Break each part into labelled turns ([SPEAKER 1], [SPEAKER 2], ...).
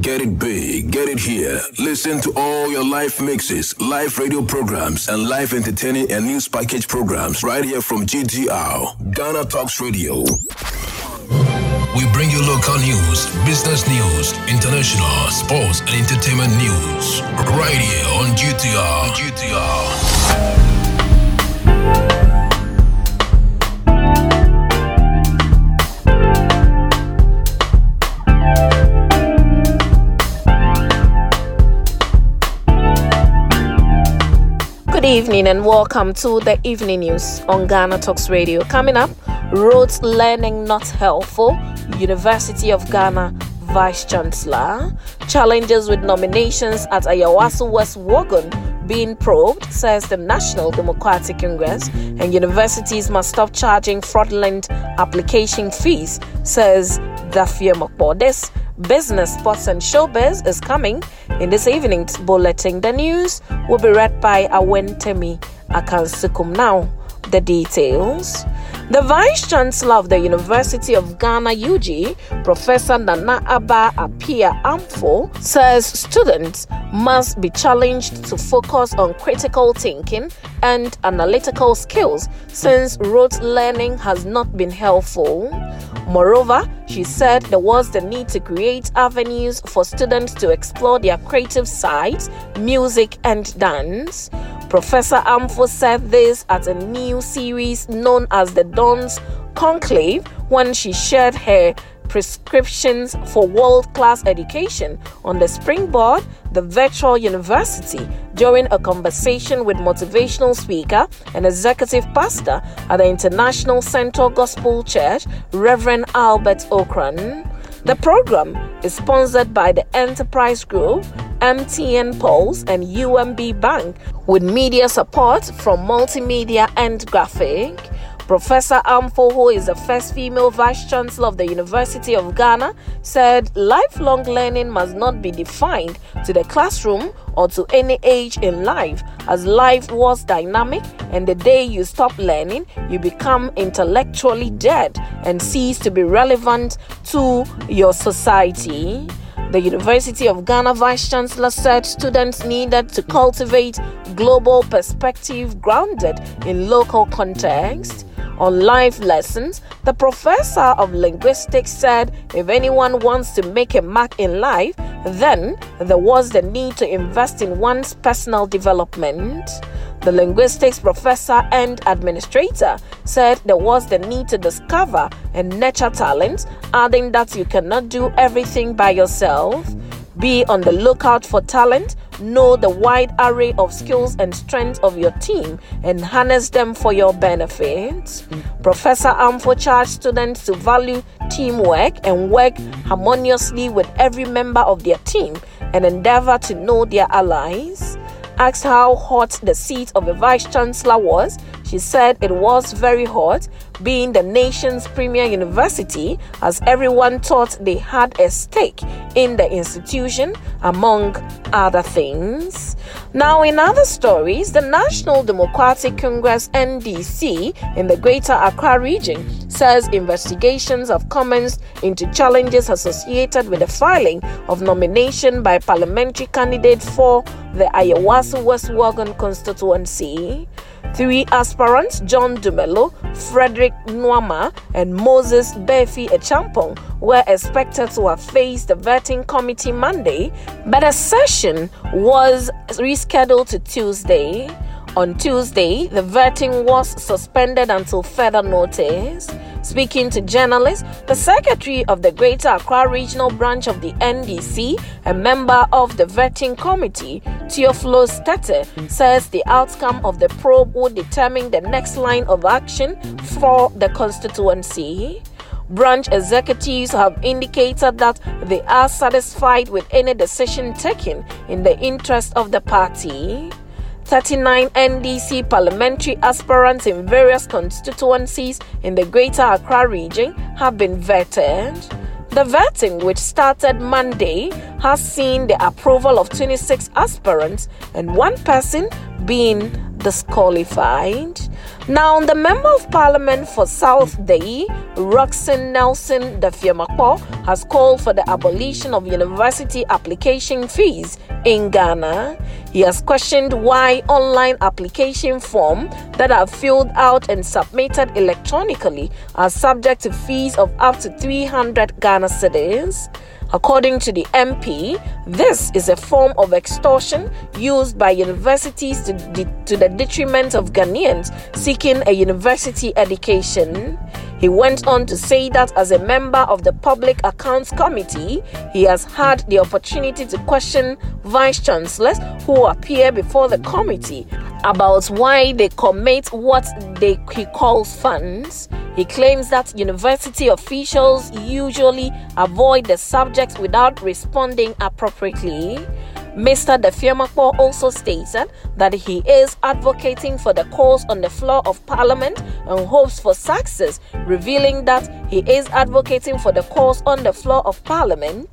[SPEAKER 1] Get it big, get it here. Listen to all your live mixes, live radio programs, and live entertaining and news package programs right here from GTR, Ghana Talks Radio. We bring you local news, business news, international, sports, and entertainment news right here on GTR. GTR.
[SPEAKER 2] Evening and welcome to the evening news on Ghana Talks Radio. Coming up, roads learning not helpful, University of Ghana Vice Chancellor, challenges with nominations at Ayawaso West Wuogon being probed, says the National Democratic Congress, and universities must stop charging fraudulent application fees, says Dafeamekpor. This business, sports, and showbiz is coming in this evening's bulletin. The news will be read by Awentemi Akansukum. Now, the details. The Vice Chancellor of the University of Ghana, UG, Professor Nana Aba Appiah Amfo, says students must be challenged to focus on critical thinking and analytical skills since rote learning has not been helpful. Moreover, she said there was the need to create avenues for students to explore their creative sides, music, and dance. Professor Amfo said this at a new series known as the Dawn's Conclave when she shared her prescriptions for world class education on the Springboard, the virtual university, during a conversation with motivational speaker and executive pastor at the International Central Gospel Church, Reverend Albert Ocran. The program is sponsored by the Enterprise Group, MTN Pulse, and UMB Bank, with media support from Multimedia and Graphic. Professor Amfo, who is the first female vice chancellor of the University of Ghana, said lifelong learning must not be defined to the classroom or to any age in life, as life was dynamic, and the day you stop learning, you become intellectually dead and cease to be relevant to your society. The University of Ghana Vice Chancellor said students needed to cultivate global perspective grounded in local context. On live lessons, the professor of linguistics said if anyone wants to make a mark in life, then there was the need to invest in one's personal development. The linguistics professor and administrator said there was the need to discover and nurture talent, adding that you cannot do everything by yourself. Be on the lookout for talent, know the wide array of skills and strengths of your team, and harness them for your benefit. Professor Amfo charged students to value teamwork and work harmoniously with every member of their team and endeavor to know their allies. Asked how hot the seat of the vice chancellor was, she said it was very hot, being the nation's premier university, as everyone thought they had a stake in the institution, among other things. Now, in other stories, the National Democratic Congress NDC in the Greater Accra region says investigations have commenced into challenges associated with the filing of nomination by parliamentary candidate for the Ayawaso West Wuogon constituency. Three aspirants, John Dumelo, Frederick Nwama, and Moses Befi Acheampong, were expected to have faced the vetting committee Monday, but a session was rescheduled to Tuesday. On Tuesday, the vetting was suspended until further notice. Speaking to journalists, the secretary of the Greater Accra Regional Branch of the NDC, a member of the vetting committee, Theophilus Tete, says the outcome of the probe will determine the next line of action for the constituency. Branch executives have indicated that they are satisfied with any decision taken in the interest of the party. 39 NDC parliamentary aspirants in various constituencies in the Greater Accra region have been vetted. The vetting, which started Monday, has seen the approval of 26 aspirants and one person being disqualified. Now, the Member of Parliament for South Dayi, Roxanne Nelson Dafeamekpor, has called for the abolition of university application fees in Ghana. He has questioned why online application forms that are filled out and submitted electronically are subject to fees of up to 300 Ghana cedis. According to the MP, this is a form of extortion used by universities to, to the detriment of Ghanaians seeking a university education. He went on to say that as a member of the Public Accounts Committee, he has had the opportunity to question vice chancellors who appear before the committee about why they commit what they, he calls funds. He claims that university officials usually avoid the subject without responding appropriately. Mr. Dafeamekpor also stated that he is advocating for the cause on the floor of Parliament and hopes for success, revealing that he is advocating for the cause on the floor of Parliament.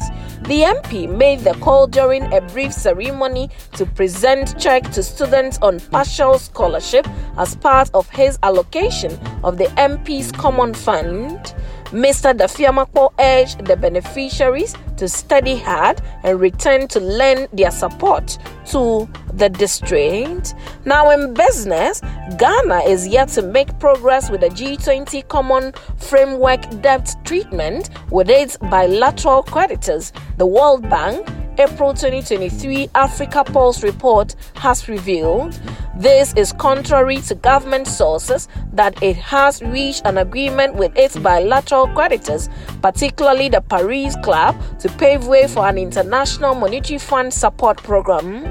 [SPEAKER 2] The MP made the call during a brief ceremony to present check to students on partial scholarship as part of his allocation of the MP's Common Fund. Mr. Dafeamekpor urged the beneficiaries to study hard and return to lend their support to the district. Now, in business, Ghana is yet to make progress with the G20 Common Framework Debt Treatment with its bilateral creditors, the World Bank, April 2023 Africa Pulse report has revealed. This is contrary to government sources that it has reached an agreement with its bilateral creditors, particularly the Paris Club, to pave way for an international monetary fund support program.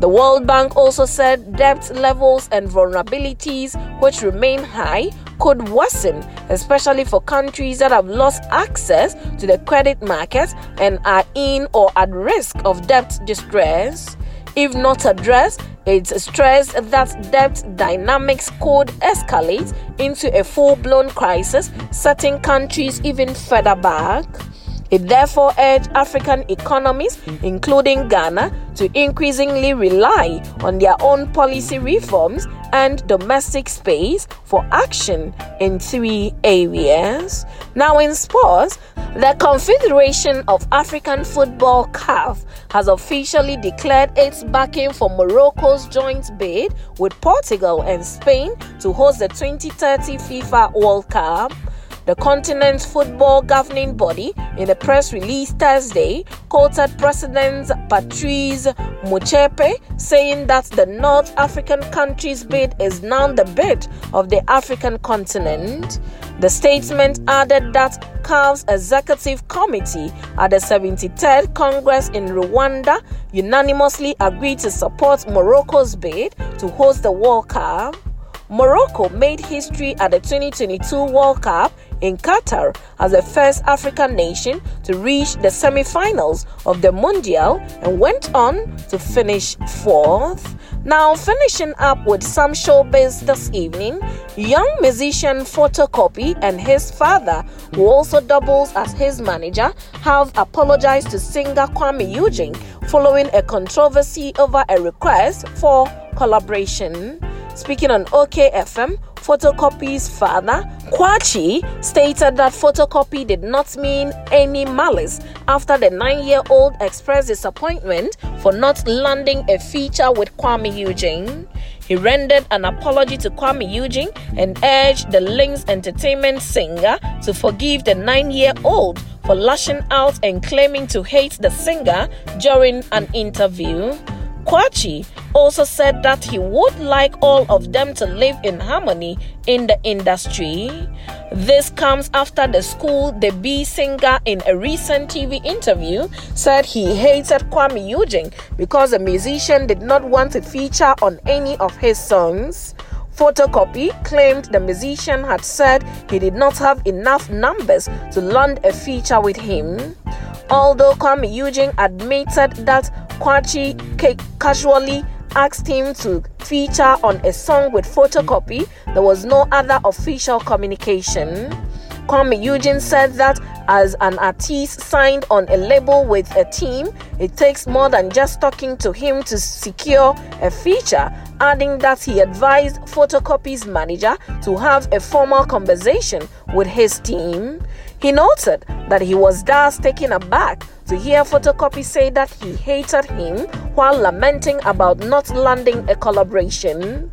[SPEAKER 2] The World Bank also said debt levels and vulnerabilities, which remain high, could worsen, especially for countries that have lost access to the credit market and are in or at risk of debt distress. If not addressed, it's stressed that debt dynamics could escalate into a full blown crisis, setting countries even further back. It therefore urged African economies, including Ghana, to increasingly rely on their own policy reforms and domestic space for action in three areas. Now, in sports, the Confederation of African Football CAF has officially declared its backing for Morocco's joint bid with Portugal and Spain to host the 2030 FIFA World Cup. The continent's football governing body, in a press release Thursday, quoted President Patrice Motsepe saying that the North African country's bid is now the bid of the African continent. The statement added that CAF's executive committee at the 73rd Congress in Rwanda unanimously agreed to support Morocco's bid to host the World Cup. Morocco made history at the 2022 World Cup in Qatar as the first African nation to reach the semi finals of the Mundial and went on to finish fourth. Now, finishing up with some showbiz this evening, young musician Photocopy and his father, who also doubles as his manager, have apologized to singer Kwame Eugene following a controversy over a request for collaboration. Speaking on OKFM, Photocopy's father, Kwachi, stated that Photocopy did not mean any malice after the nine year old expressed disappointment for not landing a feature with Kwame Eugene. He rendered an apology to Kwame Eugene and urged the Lynx Entertainment singer to forgive the nine year old for lashing out and claiming to hate the singer during an interview. Kwachi also said that he would like all of them to live in harmony in the industry. This comes after the school the B singer in a recent TV interview said he hated Kwame Eugene because the musician did not want to feature on any of his songs. Photocopy claimed the musician had said he did not have enough numbers to land a feature with him. Although Kwame Eugene admitted that Kwachi casually asked him to feature on a song with photocopy, there was no other official communication. Kwame Eugene said that as an artist signed on a label with a team, it takes more than just talking to him to secure a feature, adding that he advised Photocopies manager to have a formal conversation with his team. He noted that he was thus taken aback to hear Photocopy say that he hated him while lamenting about not landing a collaboration.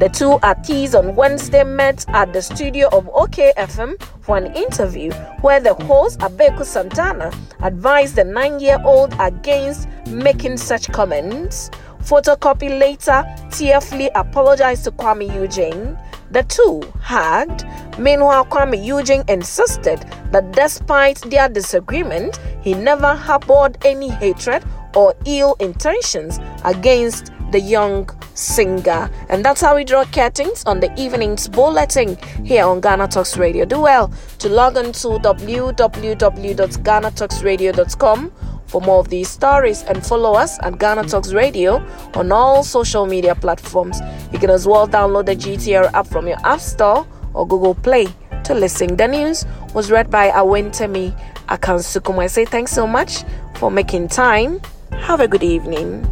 [SPEAKER 2] The two artists on Wednesday met at the studio of OKFM for an interview where the host, Abeku Santana, advised the nine year old against making such comments. Photocopy later tearfully apologized to Kwame Eugene. The two hugged. Meanwhile, Kwame Eugene insisted that despite their disagreement, he never harbored any hatred or ill intentions against the young singer. And that's how we draw curtains on the evening's bulletin here on Ghana Talks Radio. Do well to log on to www.ghanatalksradio.com for more of these stories and follow us at Ghana Talks Radio on all social media platforms. You can as well download the GTR app from your App Store or Google Play to listen. The news was read by Awentemi Akansukum. I say thanks so much for making time. Have a good evening.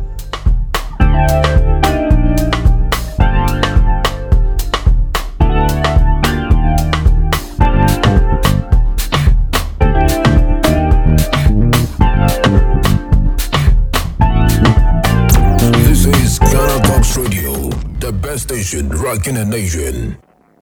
[SPEAKER 1] Station rocking the nation.